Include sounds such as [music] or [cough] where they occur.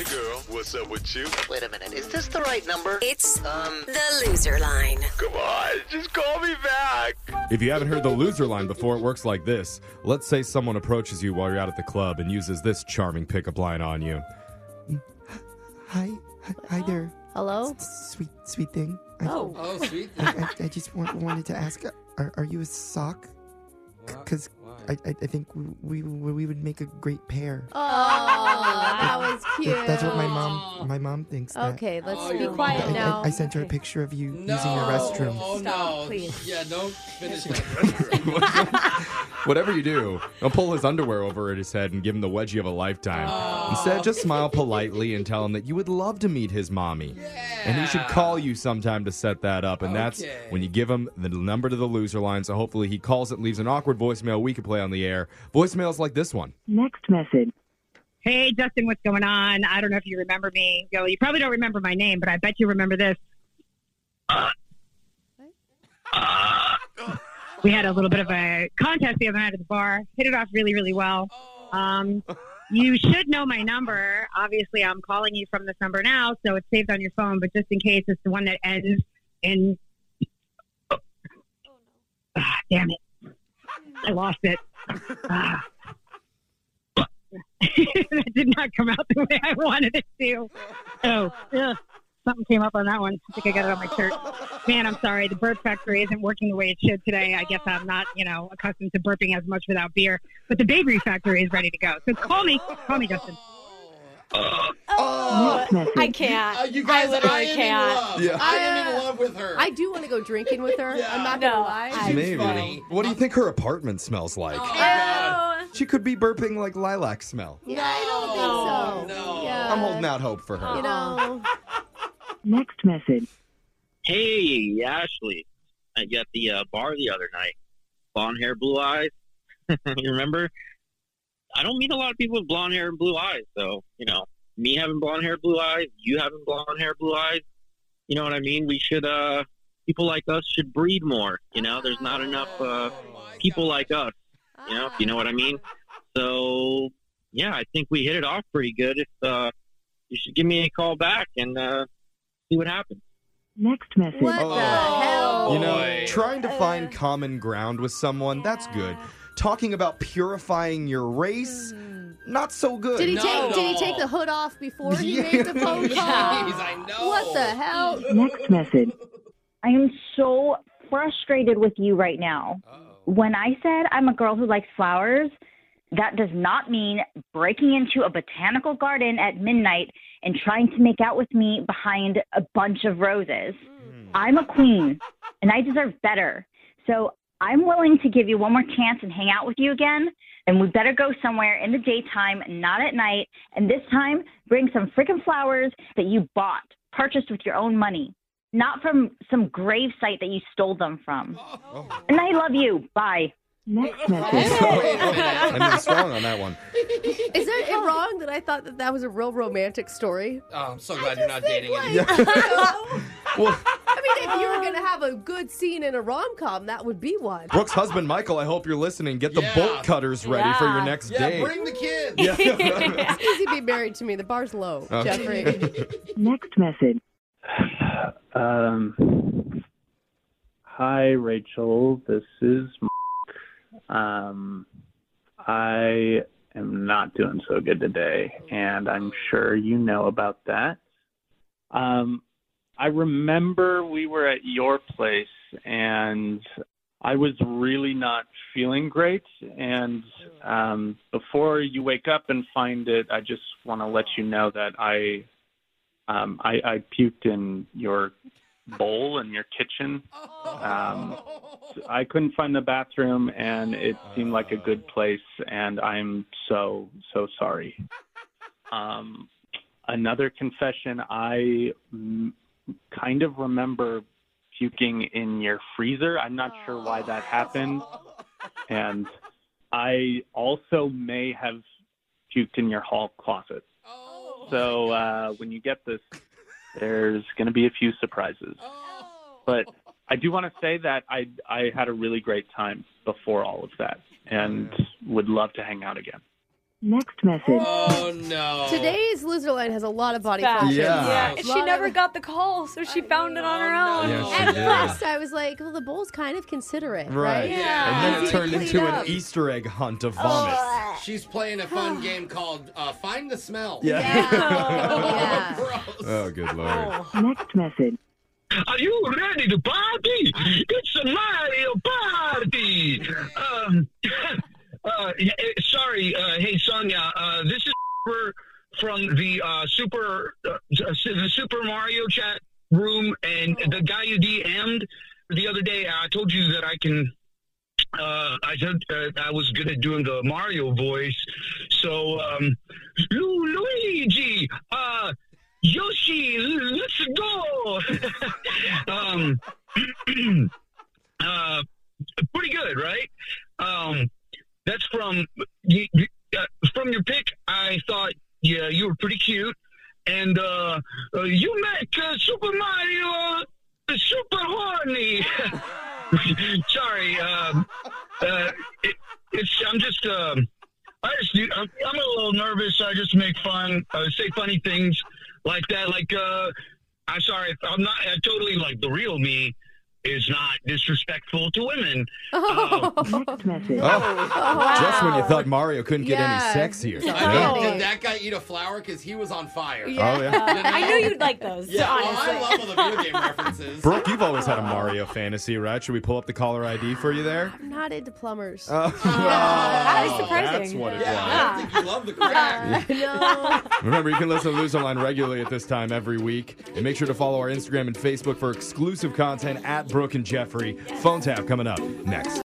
Hey girl, what's up with you? Wait a minute, is this the right number? It's Um, the loser line. come on, just call me back. If you haven't heard the loser line before, it works like this. Let's say someone approaches you while you're out at the club and uses this charming pickup line on you. Hi, hi, hi there, Hello? sweet, sweet thing. I, Oh. Oh, sweet. I, I, I just want, wanted to ask, are, are you a sock? Because I, I, I think we, we we would make a great pair. Oh, that was cute. That's what my mom my mom thinks. That. Okay, let's Oh, be quiet I, now. I, I sent her a picture of you No. using your restroom. Oh, Stop, no. please. Yeah, don't finish that. [laughs] Whatever you do, don't pull his underwear over at his head and give him the wedgie of a lifetime. Oh. Instead, just smile politely and tell him that you would love to meet his mommy. yeah. And he should call you sometime to set that up. And that's when you give him the number to the loser line. So hopefully he calls it, leaves an awkward voicemail we can play on the air. Voicemails like this one. Next message. Hey, Justin, what's going on? I don't know if you remember me. You, know, you probably don't remember my name, but I bet you remember this. [laughs] we had a little bit of a contest the other night at the bar. Hit it off really, really well. Um, you should know my number. Obviously, I'm calling you from this number now, so it's saved on your phone. But just in case, it's the one that ends in. Ah, damn it! I lost it. Ah. That [laughs] did not come out the way I wanted it to. Oh, ugh. something came up on that one. I think I got it on my shirt. Man, I'm sorry. The burp factory isn't working the way it should today. I guess I'm not, you know, accustomed to burping as much without beer. But the bakery factory is ready to go. So call me. Call me, Justin. Oh, I can't. Uh, you guys, I literally am can't. Yeah. I am in love with her. I do want to go drinking with her. Yeah. I'm not No, gonna lie. I- Maybe. funny. What do you think her apartment smells like? Oh, God. She could be burping like lilac smell. yeah, I don't think so. No. Yeah. I'm holding out hope for her. You know. Next message. Hey, Ashley. I got the uh, bar the other night. Blonde hair, blue eyes. [laughs] you remember? I don't meet a lot of people with blonde hair and blue eyes. So, you know, me having blonde hair, blue eyes, you having blonde hair, blue eyes. You know what I mean? We should, uh, people like us should breed more. You know, there's not enough uh, people like us. You know, if you know what I mean? So, yeah, I think we hit it off pretty good. If uh, you should give me a call back and uh, see what happens. Next message. What Oh. the hell? You know, Boy. trying to find common ground with someone, that's good. Talking about purifying your race, not so good. Did he No, take? Did he no. take the hood off before he Yeah. made the phone [laughs] call? Jeez, I know. What the hell? Next message. I am so frustrated with you right now. When I said I'm a girl who likes flowers, that does not mean breaking into a botanical garden at midnight and trying to make out with me behind a bunch of roses. Mm. I'm a queen and I deserve better. So I'm willing to give you one more chance and hang out with you again. And we better go somewhere in the daytime, not at night. And this time, bring some freaking flowers that you bought, purchased with your own money, not from some grave site that you stole them from. Oh. And I love you. Bye. Next message. Wait a minute. I'm strong on that one. Is it wrong that I thought that that was a real romantic story? Oh, I'm so glad you're not dating like- anymore. [laughs] Well, I mean, if you were gonna have a good scene in a rom com, that would be one. Brooke's husband, Michael, I hope you're listening. Get the Yeah. bolt cutters ready for your Yeah. next Yeah, date. bring the kids. Yeah. [laughs] It's easy to be married to me. The bar's low, Okay. Jeffrey. [laughs] Next message. [sighs] Um, hi, Rachel. This is Mark. Um, I am not doing so good today, and I'm sure you know about that. Um, I remember we were at your place, and I was really not feeling great. And um, before you wake up and find it, I just want to let you know that I um, I, I puked in your bowl in your kitchen. Um, I couldn't find the bathroom, and it seemed like a good place, and I'm so so sorry. [laughs] Um, another confession: I mm, kind of remember puking in your freezer. I'm not sure why that happened, [laughs] and I also may have puked in your hall closet. So uh, when you get this, there's going to be a few surprises. Oh. But I do want to say that I I had a really great time before all of that, and would love to hang out again. Next message. Oh no. Today's loser line has a lot of body Fast. functions. Yeah. Yeah, she never of- got the call, so she found it on her own. Yeah, she At did. first, I was like, well, the bowl's kind of considerate, right? Right. Yeah. And then it turned into up. an Easter egg hunt of vomit. She's playing a fun [sighs] game called uh, Find the Smell. Yeah. Yeah. [laughs] Gross. oh, good lord. Next message. Are you ready to party? It's a Mario party. Um, uh, yeah, eh, sorry, uh, hey Sonia, uh, this is from the uh, Super uh, the Super Mario chat room, and the guy you DM'd the other day. I told you that I can. Uh, I said uh, I was good at doing the Mario voice, so um, Lu- Luigi, uh, Yoshi, let's go. [laughs] um, [clears throat] uh, pretty good, right? Um, that's from you, you- uh, from your pick. I thought, yeah, you were pretty cute, and you make uh, Super Mario uh, super horny. [laughs] Sorry, um, uh, it, it's I'm just um, I just I'm, I'm a little nervous. I just make fun, uh, say funny things like that. Like uh, I'm sorry, I'm not I totally like the real me is not disrespectful to women. Uh, Next message. Oh, just when you thought Mario couldn't get any sexier. So- I mean, did that guy eat a flower? Because he was on fire. Yeah. Oh, yeah. I knew you'd like those, Yeah, well. I love all the video game references. Brooke, you've always had a Mario fantasy, right? Should we pull up the caller ID for you there? I'm not into plumbers. Oh, that is oh, surprising. That's what it yeah, was. I don't think you love the crack. [laughs] [laughs] Remember, you can listen to Loser Line regularly at this time every week. And make sure to follow our Instagram and Facebook for exclusive content at Brooke and Jeffrey. Phone tap coming up next.